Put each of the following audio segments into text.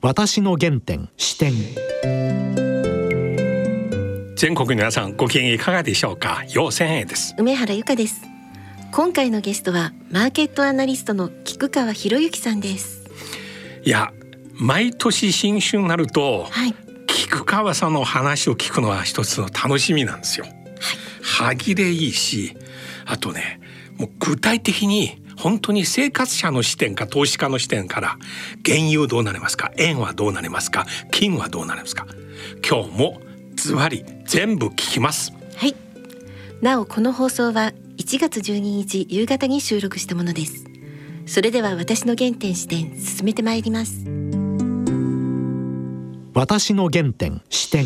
私の原点視点。全国の皆さんご機嫌いかがでしょうか？陽千円です。梅原由香です。今回のゲストはマーケットアナリストの菊川博之さんです。いや毎年新春になると、はい。菊川さんの話を聞くのは一つの楽しみなんですよ。歯切れいいしあとねもう具体的に本当に生活者の視点か投資家の視点から原油どうなりますか？円はどうなりますか？金はどうなりますか？今日もズバリ全部聞きます。はい。なおこの放送は1月12日夕方に収録したものです。それでは私の原点視点進めてまいります。私の原点視点。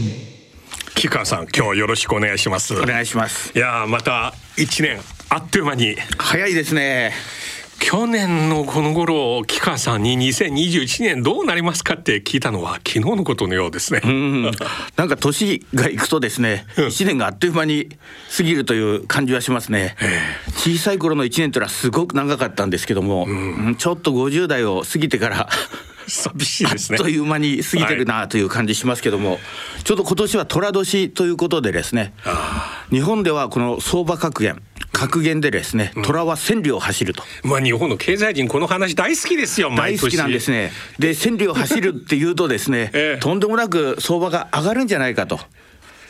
菊川さん今日はよろしくお願いします。お願いします。いやーまた一年あっという間に。早いですね。去年のこの頃木川さんに2021年どうなりますかって聞いたのは昨日のことのようですね。うん。なんか年がいくとですねうん。一年があっという間に過ぎるという感じはしますね。小さい頃の一年というのはすごく長かったんですけども、うん。ちょっと50代を過ぎてから寂しいですね。あっという間に過ぎてるなという感じしますけども、ちょうど今年は寅年ということでですね日本ではこの相場格言格言でですね虎は千里を走ると。まあ日本の経済人この話大好きですよ毎年。大好きなんですね。で千里を走るっていうとですね、ええ。とんでもなく相場が上がるんじゃないかと。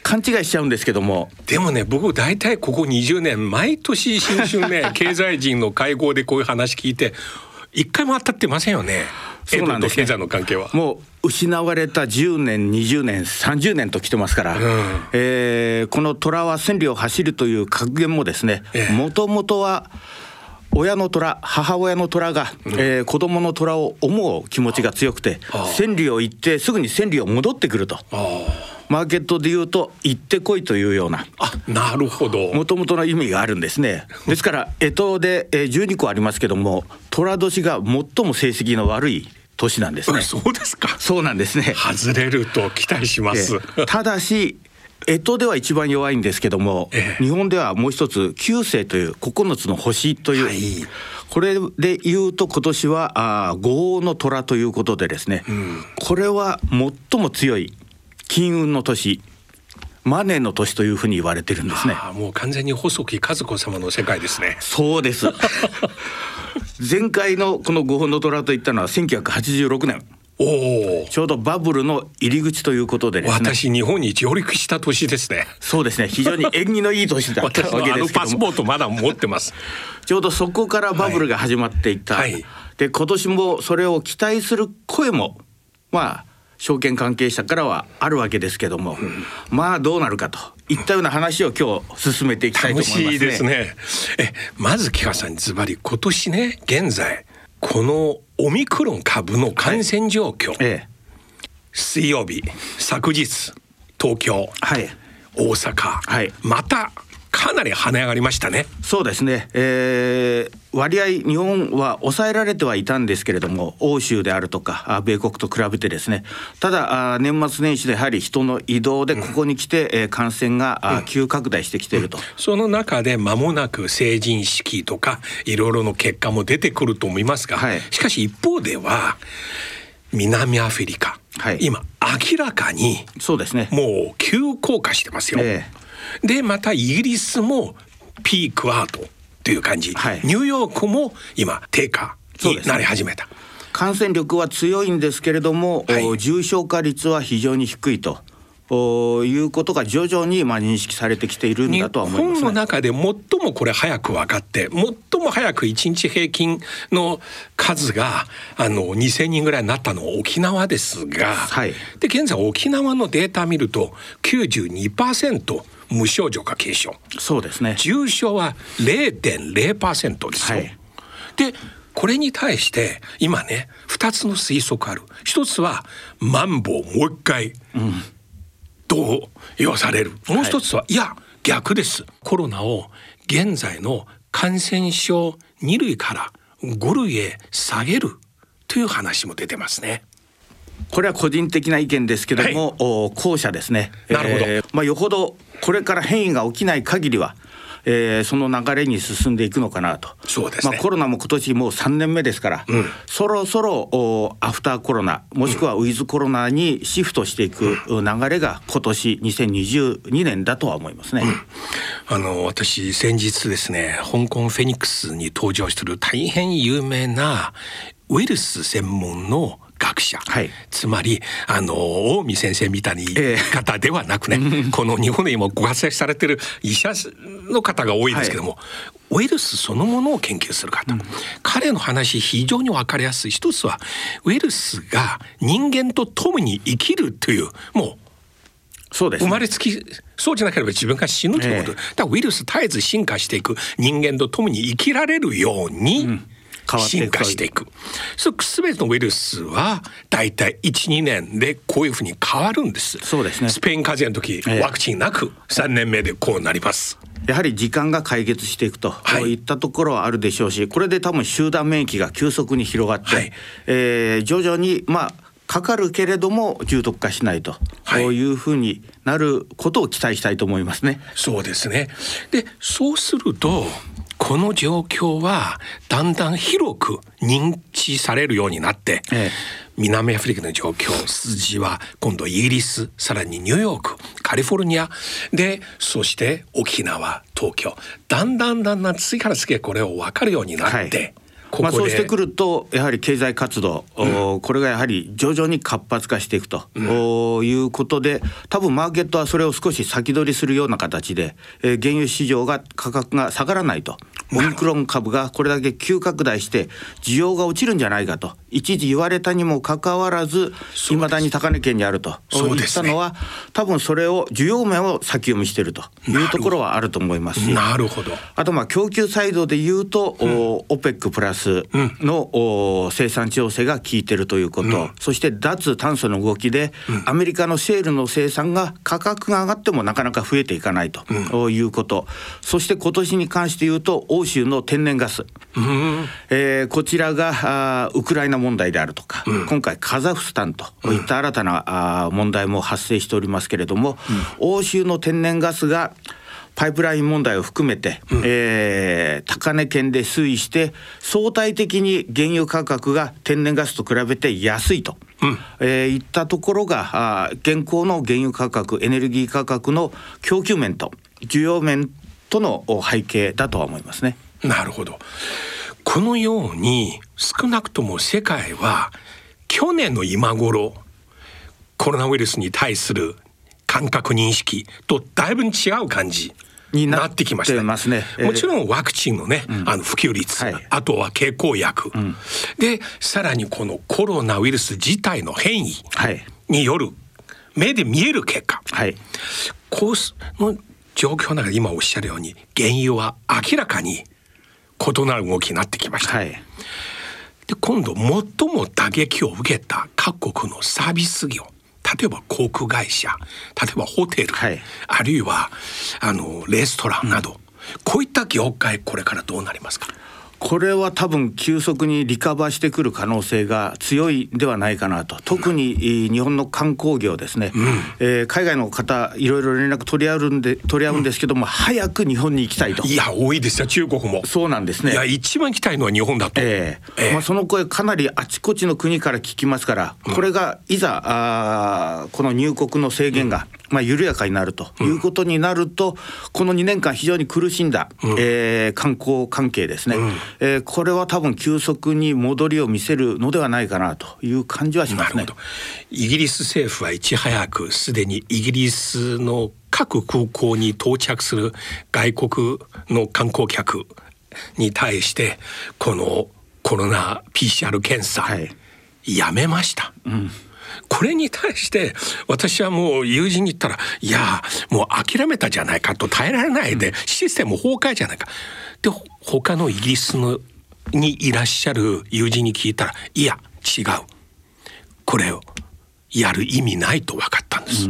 勘違いしちゃうんですけども。でもね僕大体ここ20年毎年新春ね 経済人の会合でこういう話聞いて一回も当たってませんよね。そうなんですね。の関係は。もう失われた10年20年30年と来てますから、えーこの虎は千里を走るという格言もですねええ。もともとは親の虎母親の虎が、えー子供の虎を思う気持ちが強くてああ。千里を行ってすぐに千里を戻ってくるとマーケットでいうと行ってこいというようなあなるほど。もともとの意味があるんですね。ですから、干支で、えー、12個ありますけども、寅年が最も成績の悪い年なんですね。そうですか。そうなんですね。外れると期待します。えーただし、干支では一番弱いんですけども、ええ日本ではもう一つ、九星という9つの星という、はいこれで言うと今年は五黄の虎ということでですね、これは最も強い金運の年、マネーの年というふうに言われてるんですね。もう完全に細木和子様の世界ですね。そうです。前回のこの五本の虎といったのは1986年おお。ちょうどバブルの入り口ということでね私日本に上陸した年ですね。そうですね非常に縁起のいい年だった 私わけですけどもポートまだ持ってます。ちょうどそこからバブルが始まっていった、はいはいで今年もそれを期待する声もまあ証券関係者からはあるわけですけども、まあどうなるかといったような話を今日進めていきたいと楽思いますね。ですね。えまず木川さんにズバリ今年ね現在このオミクロン株の感染状況、ええ。水曜日昨日東京はい。大阪、はい。またかなり跳ね上がりましたね。そうですね、えー割合、日本は抑えられてはいたんですけれども、欧州であるとか、あ米国と比べてですね、ただ、あ年末年始でやはり人の移動で、ここに来て、えー感染が、あ急拡大してきていると。その中で間もなく成人式とかいろいろの結果も出てくると思いますが、はい。しかし一方では南アフリカ、はい。今明らかにそうですね。もう急降下してますよ。えでまたイギリスもピークアウトという感じ、はいニューヨークも今低下になり始めた。感染力は強いんですけれども、はいお重症化率は非常に低いと。おいうことが徐々にまあ認識されてきているん日だとは思いま本のすね。中で最もこれ早く分かって最も早く1日平均の数があの2,000人ぐらいになったのは沖縄ですが、はいで現在沖縄のデータ見ると92%無症状か軽症そうですね。重症は0.0%ですよ。はいでこれに対して今ね2つの推測ある一つはマンボウもう一回どう言わされる？もう一つは、い、や逆ですコロナを現在の感染症2類から5類へ下げるという話も出てますね。これは個人的な意見ですけども、お後者ですね。なるほどまあよほどこれから変異が起きない限りは、えー、その流れに進んでいくのかなと。そうですね。まあ、コロナも今年もう3年目ですから、うん。そろそろおアフターコロナもしくはウィズコロナにシフトしていく流れが今年2022年だとは思いますね。あの私先日ですね香港フェニックスに登場する大変有名なウイルス専門の学者、はい。つまりあの大見先生みたいにええ方ではなくね、この日本で今ご活躍されてる医者の方が多いですけども、ウイルスそのものを研究する方、彼の話非常に分かりやすい。一つはウイルスが人間と共に生きるというもうそうです、生ね。まれつきそうじゃなければ自分が死ぬということ、えだからウイルス絶えず進化していく人間と共に生きられるように、変わっていく進化していく。そう全てのウイルスはだいたい12年でこういうふうに変わるんです。そうですね。スペイン風邪の時、ええ。ワクチンなく3年目でこうなります。やはり時間が解決していくと、はい。い、ったところはあるでしょうしこれで多分集団免疫が急速に広がって、はい。えー徐々にまあかかるけれども重篤化しないと、はい。そういうふうになることを期待したいと思いますね。そうですね。でそうするとこの状況はだんだん広く認知されるようになって、ええ。南アフリカの状況筋は今度イギリスさらにニューヨークカリフォルニアでそして沖縄東京。だんだんだんだん次から次へこれを分かるようになって、はい。こまあ、そうしてくるるとやはり経済活動、おこれがやはり徐々に活発化していくと、おいうことで多分マーケットはそれを少し先取りするような形で、えー原油市場が価格が下がらないとオミクロン株がこれだけ急拡大して需要が落ちるんじゃないかと。一時言われたにもかかわらずいまだに高値圏にあると。そうですねいったのは多分それを需要面を先読みしているというところはあると思います。し。なるほど。あとまあ供給サイドで言うと、お OPEC プラスの、お生産調整が効いてるということ、そして脱炭素の動きで、アメリカのシェールの生産が価格が上がってもなかなか増えていかないと、いうこと。そして今年に関して言うと欧州の天然ガス、えーこちらがあーウクライナ問題であるとか、今回カザフスタンといった新たな、あー問題も発生しておりますけれども、欧州の天然ガスがパイプライン問題を含めて、えー高値圏で推移して相対的に原油価格が天然ガスと比べて安いと、えーいったところがあー現行の原油価格エネルギー価格の供給面と需要面とのお背景だとは思いますね。なるほど。このように少なくとも世界は去年の今頃コロナウイルスに対する感覚認識とだいぶ違う感じににななってきましたますね。えーもちろんワクチンのね、あの普及率、はい。あとは経口薬、でさらにこのコロナウイルス自体の変異はい。による目で見える結果。はい。こうすの状況の中で今おっしゃるように原油は明らかに異なる動きになってきました。はい。で今度最も打撃を受けた各国のサービス業例えば航空会社例えばホテル、はい。あるいはあのレストランなど、こういった業界これからどうなりますか？これは多分急速にリカバーしてくる可能性が強いんではないかなと。特にえー日本の観光業ですね、えー海外の方いろいろ連絡取り合うんで取り合うんですけども、早く日本に行きたいと。いや多いですよ中国も。そうなんですね。いや一番行きたいのは日本だと。ええええまあ、その声かなりあちこちの国から聞きますから、これがいざあーこの入国の制限が、まあ、緩やかになるということになると、この2年間非常に苦しんだ、えー観光関係ですね、えーこれは多分急速に戻りを見せるのではないかなという感じはしますね。イギリス政府はいち早くすでにイギリスの各空港に到着する外国の観光客に対してこのコロナ PCR 検査、はい。やめました。これに対して私はもう友人に言ったら「いやもう諦めたじゃないか」と耐えられないで、システム崩壊じゃないか。でほ他のイギリスのにいらっしゃる友人に聞いたら「いや違うこれをやる意味ない」と分かったんです。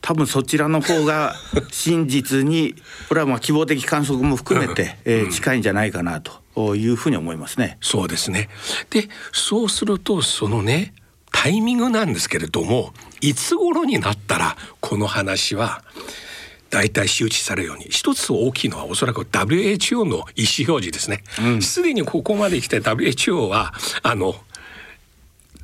多分そちらの方が真実にこれはまあ希望的観測も含めて、えー近いんじゃないかなというふうに思いますね。そうですね。でそうするとそのねタイミングなんですけれどもいつ頃になったらこの話は大体周知されるように一つ大きいのはおそらく WHO の意思表示ですね。すで、にここまで来て WHO はあの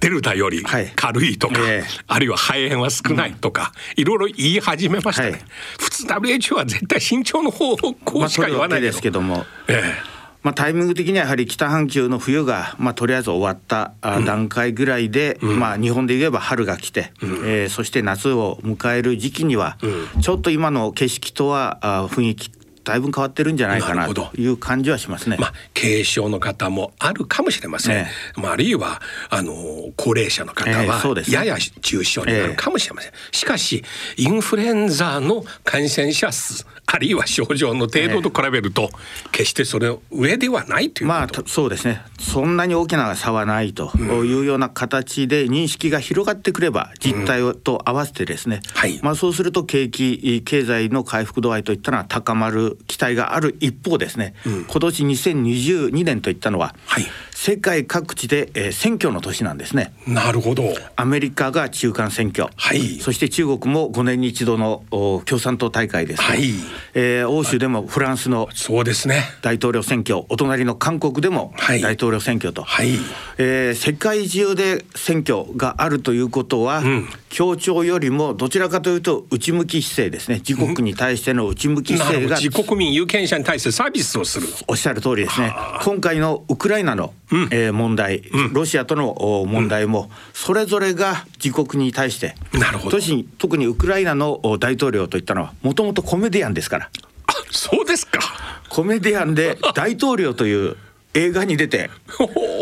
デルタよりはい。軽いとか、ええ。あるいは肺炎は少ないとか、いろいろ言い始めましたね、はい。普通 WHO は絶対慎重の方向まあしか言わないですけども。ええまあ、タイミング的にはやはり北半球の冬が、まあ、とりあえず終わったあ段階ぐらいで、まあ、日本で言えば春が来て、えーそして夏を迎える時期には、ちょっと今の景色とはあ雰囲気だいぶ変わってるんじゃないかなという感じはしますね。まあ、軽症の方もあるかもしれません、えまあ、あるいはあの高齢者の方ええはやや重症になるかもしれません、しかしインフルエンザの感染者数あるいは症状の程度と比べると、決してそれの上ではないというまあたそうですね。そんなに大きな差はないというような形で認識が広がってくれば実態と合わせてですね、はい。まあ、そうすると景気経済の回復度合いといったのは高まる期待がある一方ですね、今年2022年といったのは、はい世界各地で、えー選挙の年なんですね。なるほど。アメリカが中間選挙、はい。そして中国も5年に一度のお共産党大会ですね、はい。えー欧州でもフランスのそうですね。大統領選挙お隣の韓国でもはい。大統領選挙と、はい。えー世界中で選挙があるということは、協調よりもどちらかというと内向き姿勢ですね。自国に対しての内向きな姿勢がるほど。自国民有権者に対してサービスをする。おっしゃる通りですね。今回のウクライナの、えー問題、ロシアとのお問題もそれぞれが自国に対してなるほど。特に特にウクライナのお大統領といったのはもともとコメディアンですから。あそうですか。コメディアンで大統領という映画に出て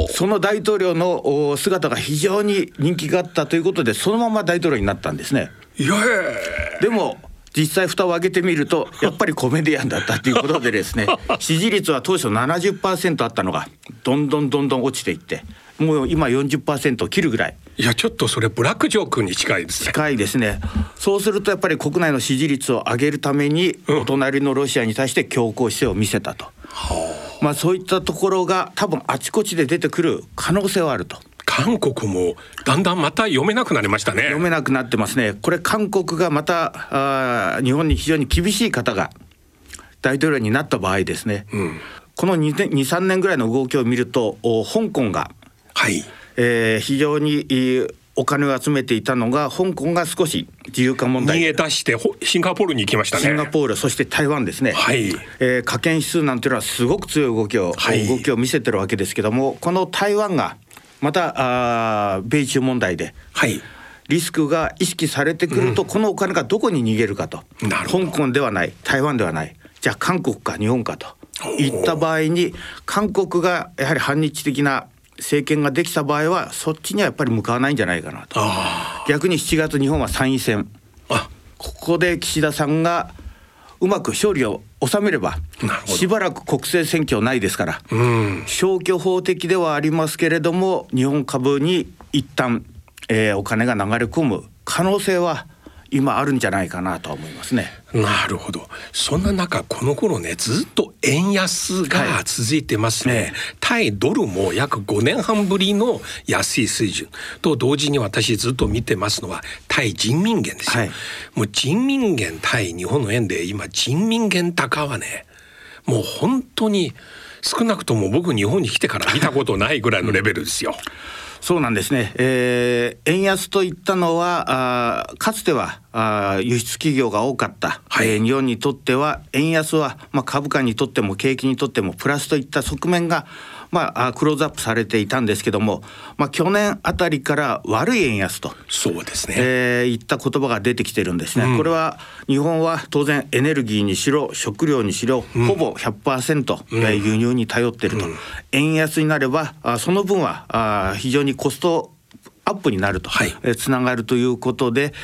その大統領のお姿が非常に人気があったということでそのまま大統領になったんですね。いやえでも実際蓋を開けてみると やっぱりコメディアンだったということでですね支持率は当初70%あったのがどんどんどんどん落ちていってもう今40%を切るぐらい。いやちょっとそれブラックジョークに近いですね。近いですね。そうするとやっぱり国内の支持率を上げるためにお隣のロシアに対して強硬姿勢を見せたと、まあそういったところが多分あちこちで出てくる可能性はあると韓国もだんだんまた読めなくなりましたね。読めなくなってますね。これ韓国がまたあー日本に非常に厳しい方が大統領になった場合ですね、この23年ぐらいの動きを見るとお香港が、はい。えー非常にお金を集めていたのが香港が少し自由化問題。逃げ出してほシンガポールに行きましたね。シンガポールそして台湾ですね、はい。えー加権指数なんていうのはすごく強い動きを、はい。動きを見せてるわけですけどもこの台湾がまたあー米中問題で。はい。リスクが意識されてくると、このお金がどこに逃げるかと。香港ではない台湾ではない。じゃあ韓国か日本かと。いった場合に韓国がやはり反日的な政権ができた場合はそっちにはやっぱり向かわないんじゃないかなと。あ逆に7月日本は参院選。あ。ここで岸田さんがうまく勝利を収めればしばらく国政選挙ないですから、うん。消去法的ではありますけれども日本株に一旦、えーお金が流れ込む可能性は今あるんじゃないかなとは思いますね。なるほど。そんな中この頃ねずっと円安が続いてますね、はいえ。え対ドルも約5年半ぶりの安い水準。と同時に私ずっと見てますのは対人民元ですよ、はい。もう人民元対日本の円で今人民元高はねもう本当に少なくとも僕日本に来てから見たことないぐらいのレベルですよ。そうなんですね、えー円安といったのはあーかつてはあー輸出企業が多かった、はい。えー日本にとっては円安は、まあ、株価にとっても景気にとってもプラスといった側面が、まあ、クローズアップされていたんですけども、まあ、去年あたりから悪い円安と。そうですね、えー、いった言葉が出てきてるんですね、これは日本は当然エネルギーにしろ食料にしろ、ほぼ100%、えー輸入に頼ってると、円安になればあその分はあ非常にコストアップになると、はい。えーつながるということで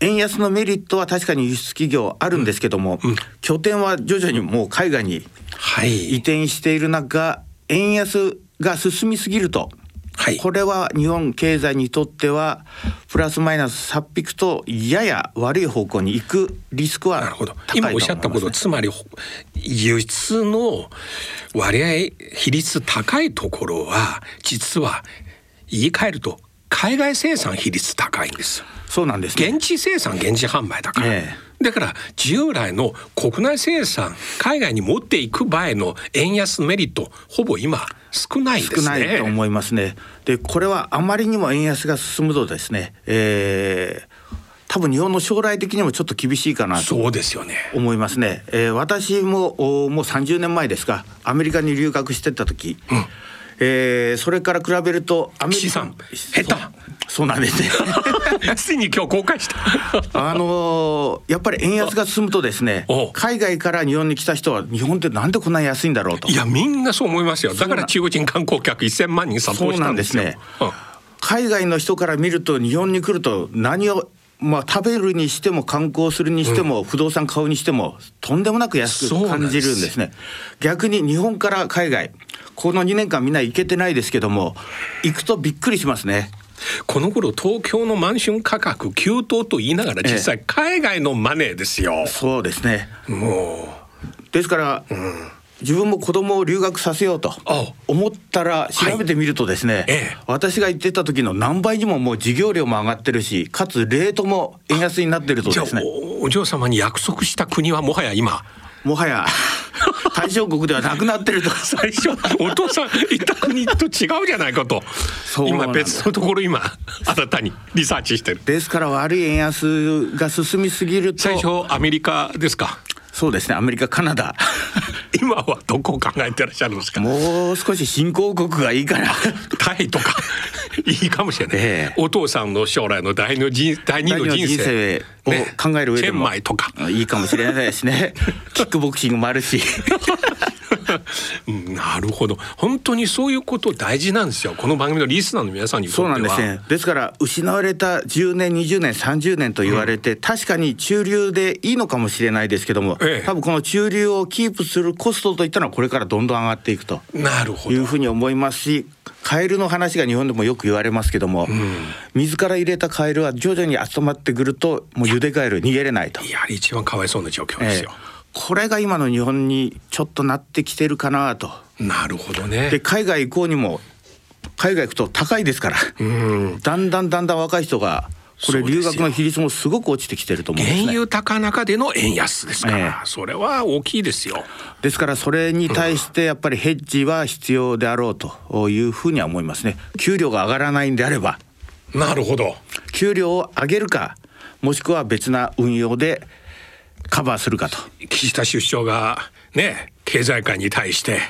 円安のメリットは確かに輸出企業あるんですけども、拠点は徐々にもう海外にはい。移転している中円安が進みすぎると、はい。これは日本経済にとってはプラスマイナス差っ引くとやや悪い方向に行くリスクはなるほど。高いと思います、ね、今おっしゃったことつまりほ輸出の割合比率高いところは実は言い換えると海外生産比率高いんですよ。そうなんですね。現地生産現地販売だから、ええだから従来の国内生産海外に持っていく場合の円安メリットほぼ今少ないですね。少ないと思いますね。でこれはあまりにも円安が進むとですね、えー多分日本の将来的にもちょっと厳しいかなとそうですよね思いますね。えー、私もおもう30年前ですかアメリカに留学してた時、うんえー、それから比べるとアメリカさん下手そうなんですね。ついに今日公開した。あのー、やっぱり円安が進むとですね海外から日本に来た人は日本ってなんでこんなに安いんだろうと。いやみんなそう思いますよ。だから中国人観光客1000万人殺到したんですね、うん、海外の人から見ると日本に来ると何をまあ、食べるにしても観光するにしても、不動産買うにしてもとんでもなく安く感じるんですね。逆に日本から海外この2年間みんな行けてないですけども行くとびっくりしますねこの頃東京のマンション価格急騰と言いながら実際海外のマネーですよ、ええ、そうですね。もう。ですから、うん。自分も子供を留学させようと思ったら調べてみるとですね、はい。ええ、私が言ってた時の何倍にももう授業料も上がってるしかつレートも円安になってるとですね。お嬢様に約束した国はもはや今？もはや対象国ではなくなってると 最初お父さん行った国と違うじゃないかと。今別のところ今新たにリサーチしてる。ですから悪い円安が進みすぎると。最初アメリカですかそうですね。アメリカカナダ。今はどこを考えてらっしゃるんですか？もう少し新興国がいいから。タイとか。いいかもしれない、えー、お父さんの将来の第二の人第二の人生。を考える上でも、ね、とか。いいかもしれないですね。キックボクシングもあるしなるほど。本当にそういうこと大事なんですよ。この番組のリスナーの皆さんにそうなんですね。ですから失われた10年20年30年と言われて、うん、確かに中流でいいのかもしれないですけども、ええ、多分この中流をキープするコストといったのはこれからどんどん上がっていくとなるほど。いうふうに思いますしカエルの話が日本でもよく言われますけども、うん、水から入れたカエルは徐々に集まってくるともう茹でカエル逃げれないと。いや一番かわいそうな状況ですよ、えこれが今の日本にちょっとなってきてるかなと。なるほどね。で海外行こうにも海外行くと高いですから、うん、だんだんだんだん若い人がこれ留学の比率もすごく落ちてきてると思うんですね。原油高中での円安ですから、えー、それは大きいですよ。ですからそれに対してやっぱりヘッジは必要であろうというふうには思いますね。給料が上がらないんであれば。なるほど。給料を上げるかもしくは別な運用でカバーするかと。岸田首相がね経済界に対して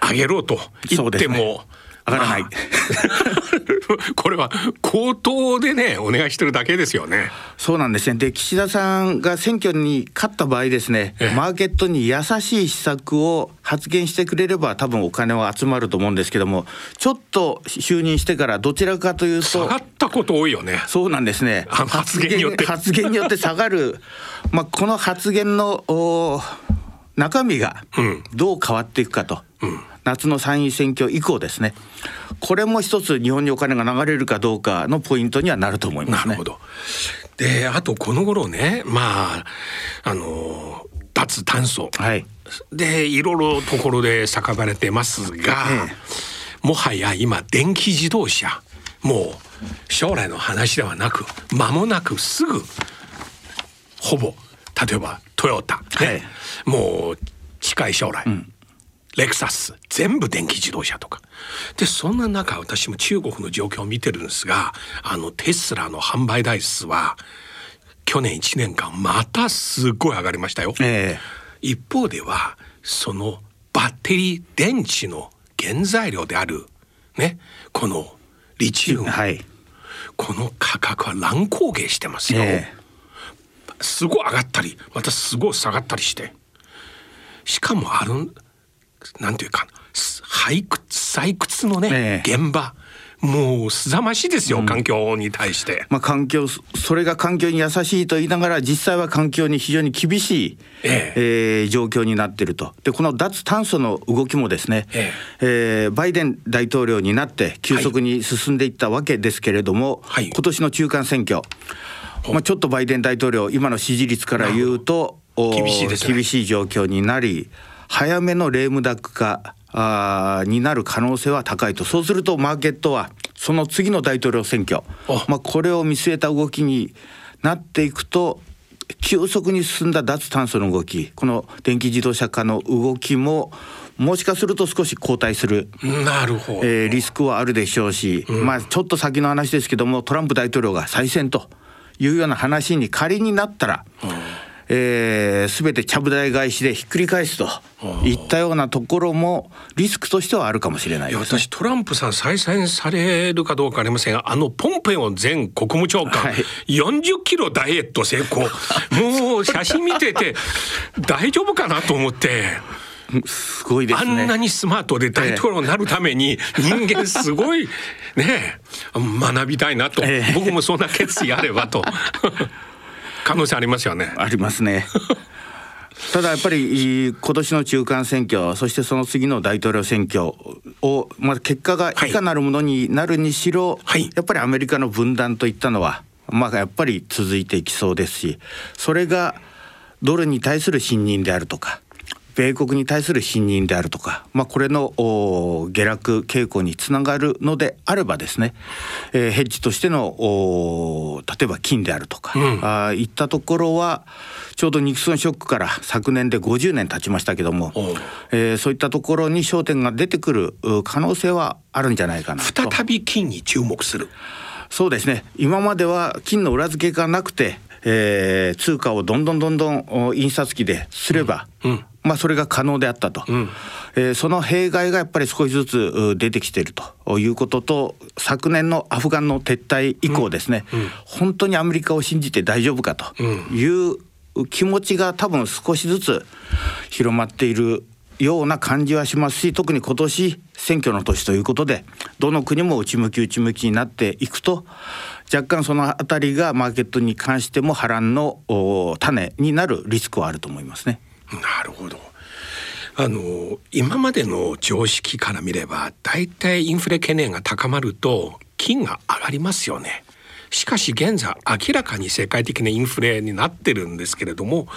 上げろと言っても、上がらない、これは口頭でねお願いしてるだけですよね。そうなんですね。で岸田さんが選挙に勝った場合ですねマーケットに優しい施策を発言してくれれば多分お金は集まると思うんですけどもちょっと就任してからどちらかというと下がったこと多いよね。そうなんですね。発言によって。発言によって下がる。まあこの発言の中身がどう変わっていくかと、うん、夏の参院選挙以降ですね。これも一つ日本にお金が流れるかどうかのポイントにはなると思います、ね、なるほど。であとこの頃ねまああの脱炭素、はい、でいろいろところで叫ばれてますが、ええ、もはや今電気自動車。もう将来の話ではなく間もなくすぐほぼ例えばトヨタ、ね、はい、もう近い将来、うん、レクサス。全部電気自動車とか。でそんな中私も中国の状況を見てるんですがあのテスラの販売台数は去年1年間またすごい上がりましたよ。えー、一方ではそのバッテリー電池の原材料であるねこのリチウム、はい、この価格は乱高下してますよ。えー、すごい上がったりまたすごい下がったりして。しかもあるなんていうか採掘採掘のね、え現場。もうすざましいですよ、うん、環境に対して。まあ、環境それが環境に優しいと言いながら実際は環境に非常に厳しい、ええ。えー、状況になっていると。でこの脱炭素の動きもですね、ええ。えー、バイデン大統領になって急速に進んでいったわけですけれども、はい、今年の中間選挙、まあ、ちょっとバイデン大統領今の支持率から言うと厳しい、ね、厳しい状況になり早めのレームダック化あになる可能性は高いと。そうするとマーケットはその次の大統領選挙、まあ、これを見据えた動きになっていくと急速に進んだ脱炭素の動きこの電気自動車化の動きももしかすると少し後退する、なるほど、えーリスクはあるでしょうし、まあちょっと先の話ですけどもトランプ大統領が再選というような話に仮になったら、えー、全てちゃぶ台返しでひっくり返すといったようなところもリスクとしてはあるかもしれないね。私トランプさん再選されるかどうかありませんがあのポンペオ前国務長官、はい40キロダイエット成功もう写真見てて大丈夫かなと思って。すごいですね。あんなにスマートで大統領になるために人間すごい ね学びたいなと、ええ僕もそんな決意あればと 可能性ありますよね。ありますね。ただやっぱりい今年の中間選挙そしてその次の大統領選挙を、まあ、結果がいかなるものになるにしろ、はいやっぱりアメリカの分断といったのは、まあ、やっぱり続いていきそうですしそれがドルに対する信任であるとか米国に対する信任であるとか、まあ、これのお下落傾向につながるのであればですね、えーヘッジとしてのお例えば金であるとか、うんあーいったところはちょうどニクソンショックから昨年で50年経ちましたけどもえーそういったところに焦点が出てくるう可能性はあるんじゃないかなと。再び金に注目する。そうですね今までは金の裏付けがなくて、えー通貨をどんどんどんどんお印刷機ですれば、うん。まあ、それが可能であったと、ん。えーその弊害がやっぱり少しずつう出てきているということと昨年のアフガンの撤退以降ですね、本当にアメリカを信じて大丈夫かという気持ちが多分少しずつ広まっているような感じはしますし特に今年選挙の年ということでどの国も内向き内向きになっていくと若干そのあたりがマーケットに関しても波乱の種になるリスクはあると思いますね。なるほど。あの今までの常識から見れば大体インフレ懸念が高まると金が上がりますよね。しかし現在明らかに世界的なインフレになってるんですけれども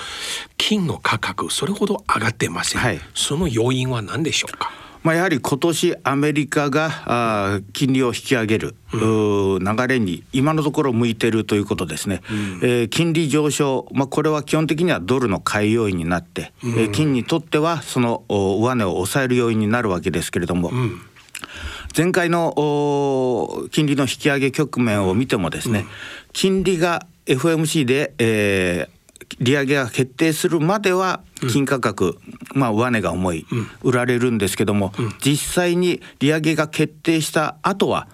金の価格それほど上がってません、はい。その要因は何でしょうか？まあ、やはり今年アメリカが金利を引き上げる、流れに今のところ向いているということですね、えー金利上昇、まあ、これは基本的にはドルの買い要因になって、えー金にとってはそのお上値を抑える要因になるわけですけれども、前回のお金利の引き上げ局面を見てもですね、金利が FOMC で、えー利上げが決定するまでは金価格、まあ上値が重い、売られるんですけども、実際に利上げが決定した後は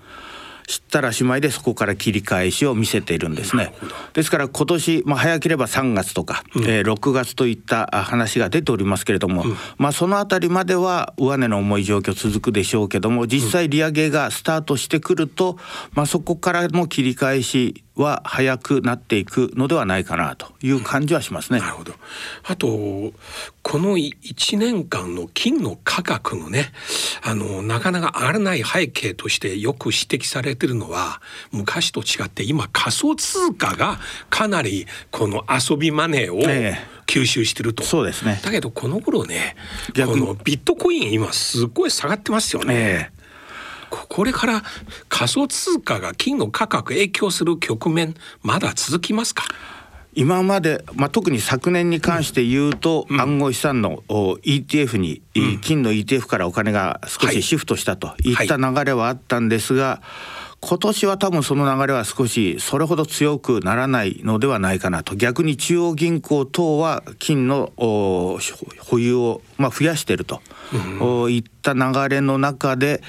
知ったらしまいでそこから切り返しを見せているんですね。ですから今年、まあ、早ければ3月とか、えー6月といったあ話が出ておりますけれども、まあ、そのあたりまでは上値の重い状況続くでしょうけども実際利上げがスタートしてくると、まあ、そこからの切り返しは早くなっていくのではないかなという感じはしますね。なるほど。あとこの1年間の金の価格のねあのなかなか上がらない背景としてよく指摘されてるのは昔と違って今仮想通貨がかなりこの遊びマネーをええ吸収してると。そうですねだけどこの頃ねこのビットコイン今すごい下がってますよね。ええここれから仮想通貨が金の価格影響する局面まだ続きますか？今まで、まあ、特に昨年に関して言うと、暗号資産のお ETF に、金の ETF からお金が少しシフトしたといった流れはあったんですが、今年は多分その流れは少しそれほど強くならないのではないかなと。逆に中央銀行等は金のお保有を、まあ、増やしていると、おいった流れの中で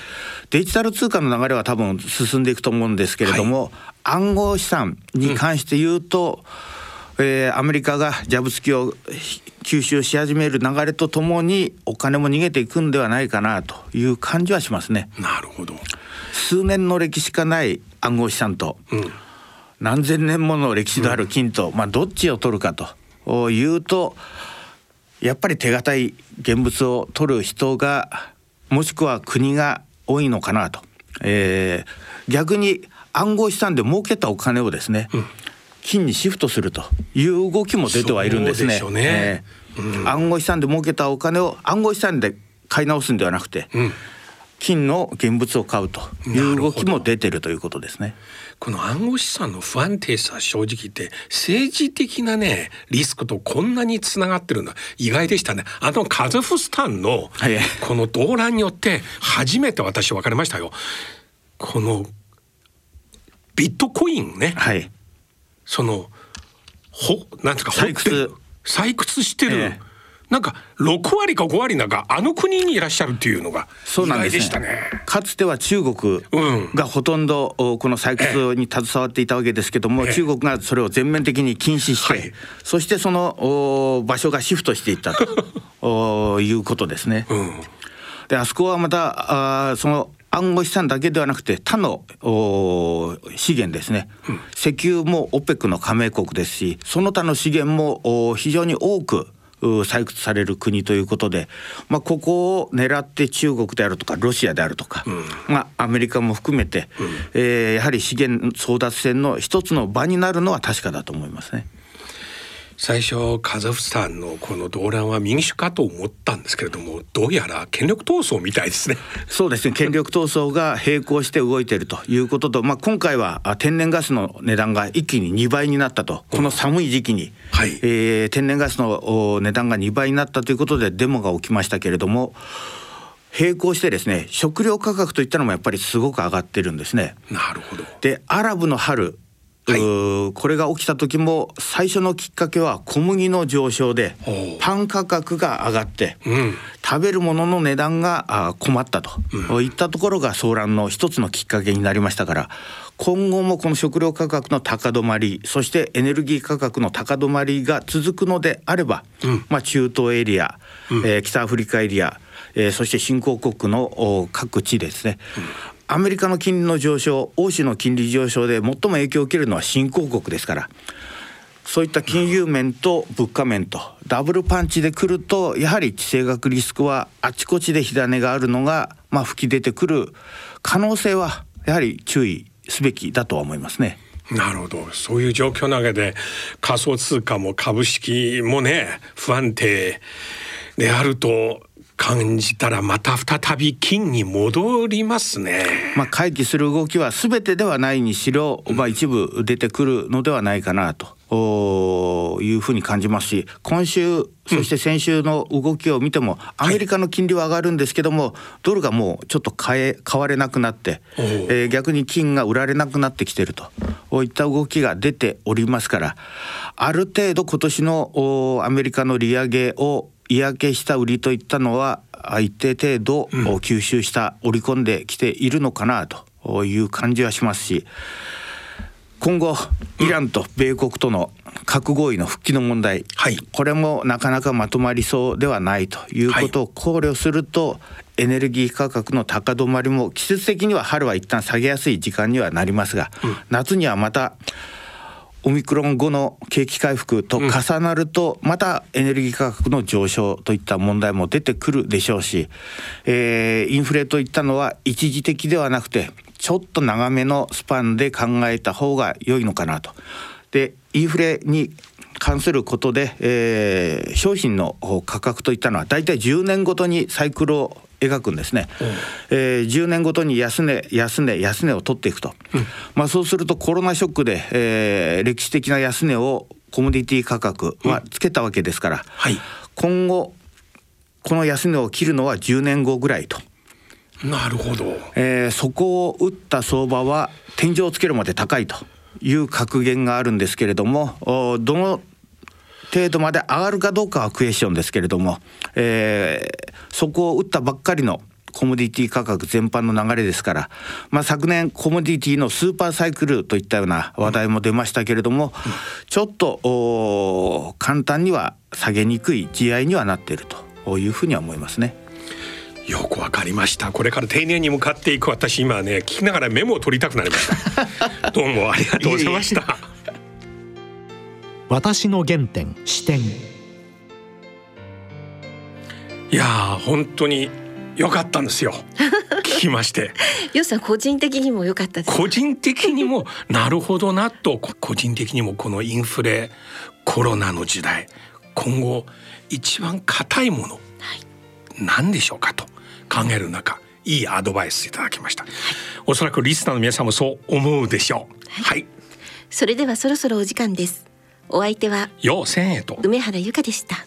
デジタル通貨の流れは多分進んでいくと思うんですけれども、暗号資産に関して言うと、えーアメリカがジャブ付きを吸収し始める流れとともにお金も逃げていくんではないかなという感じはしますね。なるほど。数年の歴史がない暗号資産と、うん。何千年もの歴史のある金と、まあ、どっちを取るかというとやっぱり手堅い現物を取る人がもしくは国が多いのかなと、えー逆に暗号資産で儲けたお金をですね、金にシフトするという動きも出てはいるんですね。ね。えー暗号資産で儲けたお金を暗号資産で買い直すんではなくて、うん金の現物を買うという動きも出てるということですね。この暗号資産の不安定さ正直言って政治的なねリスクとこんなにつながってるのは意外でしたね。あのカザフスタンのはい。この動乱によって初めて私分かりましたよ。このビットコインね。はい。そのほなんていうか採掘。採掘してる、ええなんか6割か5割なんかあの国にいらっしゃるっていうのが意そうなんですね。外でしたね。かつては中国うん。がほとんどおこの採掘に携わっていたわけですけども、ええ。中国がそれを全面的に禁止して、はい。そしてそのお場所がシフトしていったと。おいうことですね。うん。であそこはまたあーその暗号資産だけではなくて他のお資源ですね、石油も OPEC の加盟国ですしその他の資源もお非常に多くう採掘される国ということで、まあ、ここを狙って中国であるとかロシアであるとか、まあ、アメリカも含めて、えーやはり資源争奪戦の一つの場になるのは確かだと思いますね。最初カザフスタンのこの動乱は民主化と思ったんですけれどもどうやら権力闘争みたいですね。そうですね権力闘争が並行して動いているということと、まあ、今回はあ天然ガスの値段が一気に2倍になったとこの寒い時期に、はいえー天然ガスのお値段が2倍になったということでデモが起きましたけれども並行してですね食料価格といったのもやっぱりすごく上がってるんですね。なるほど。でアラブの春、はい。これが起きた時も最初のきっかけは小麦の上昇でパン価格が上がって、うん。食べるものの値段があ困ったと、いったところが騒乱の一つのきっかけになりましたから今後もこの食料価格の高止まりそしてエネルギー価格の高止まりが続くのであれば、まあ、中東エリア、えー北アフリカエリア、えーそして新興国のお各地ですね、アメリカの金利の上昇欧州の金利上昇で最も影響を受けるのは新興国ですから。そういった金融面と物価面とダブルパンチでくるとやはり地政学リスクはあちこちで火種があるのがまあ吹き出てくる可能性はやはり注意すべきだとは思いますね。なるほどそういう状況の中で仮想通貨も株式もね不安定であると感じたらまた再び金に戻りますね。まあ回帰する動きは全てではないにしろ、まあ一部出てくるのではないかなと。いうふうに感じますし今週そして先週の動きを見ても、アメリカの金利は上がるんですけども、ドルがもうちょっと買え買われなくなって、えー逆に金が売られなくなってきてるとこういった動きが出ておりますからある程度今年のアメリカの利上げを嫌気した売りといったのはあ一定程度、お吸収した織り込んできているのかなという感じはしますし今後イランと米国との核合意の復帰の問題、はい。これもなかなかまとまりそうではないということを考慮すると、エネルギー価格の高止まりも季節的には春は一旦下げやすい時間にはなりますが、夏にはまたオミクロン後の景気回復と重なるとまたエネルギー価格の上昇といった問題も出てくるでしょうし、えーインフレといったのは一時的ではなくてちょっと長めのスパンで考えた方が良いのかなと。でインフレに関することで、えー商品の価格といったのは大体10年ごとにサイクルを描くんですね、えー10年ごとに安値安値安値を取っていくと、まあ、そうするとコロナショックで、えー歴史的な安値をコモディティ価格はつけたわけですから、はい。今後この安値を切るのは10年後ぐらいと。なるほど。えーそこを打った相場は天井をつけるまで高いという格言があるんですけれどもおどの程度まで上がるかどうかはクエスチョンですけれども、えーそこを打ったばっかりのコモディティ価格全般の流れですから、まあ、昨年コモディティのスーパーサイクルといったような話題も出ましたけれども、ちょっとお簡単には下げにくい地合いにはなっているというふうには思いますね。よくわかりました。これから定年に向かっていく私今ね聞きながらメモを取りたくなりました。どうもありがとうございました。私の原点視点。いや本当に良かったんですよ。聞きまして。よさん個人的にも良かった個人的にも なるほどなと。個人的にもこのインフレコロナの時代。今後一番硬いもの、はい、何でしょうかと。考える中いいアドバイスいただきました、はい、おそらくリスナーの皆さんもそう思うでしょう、はい、はい、それではそろそろお時間です。お相手は陽線へと。梅原由香でした。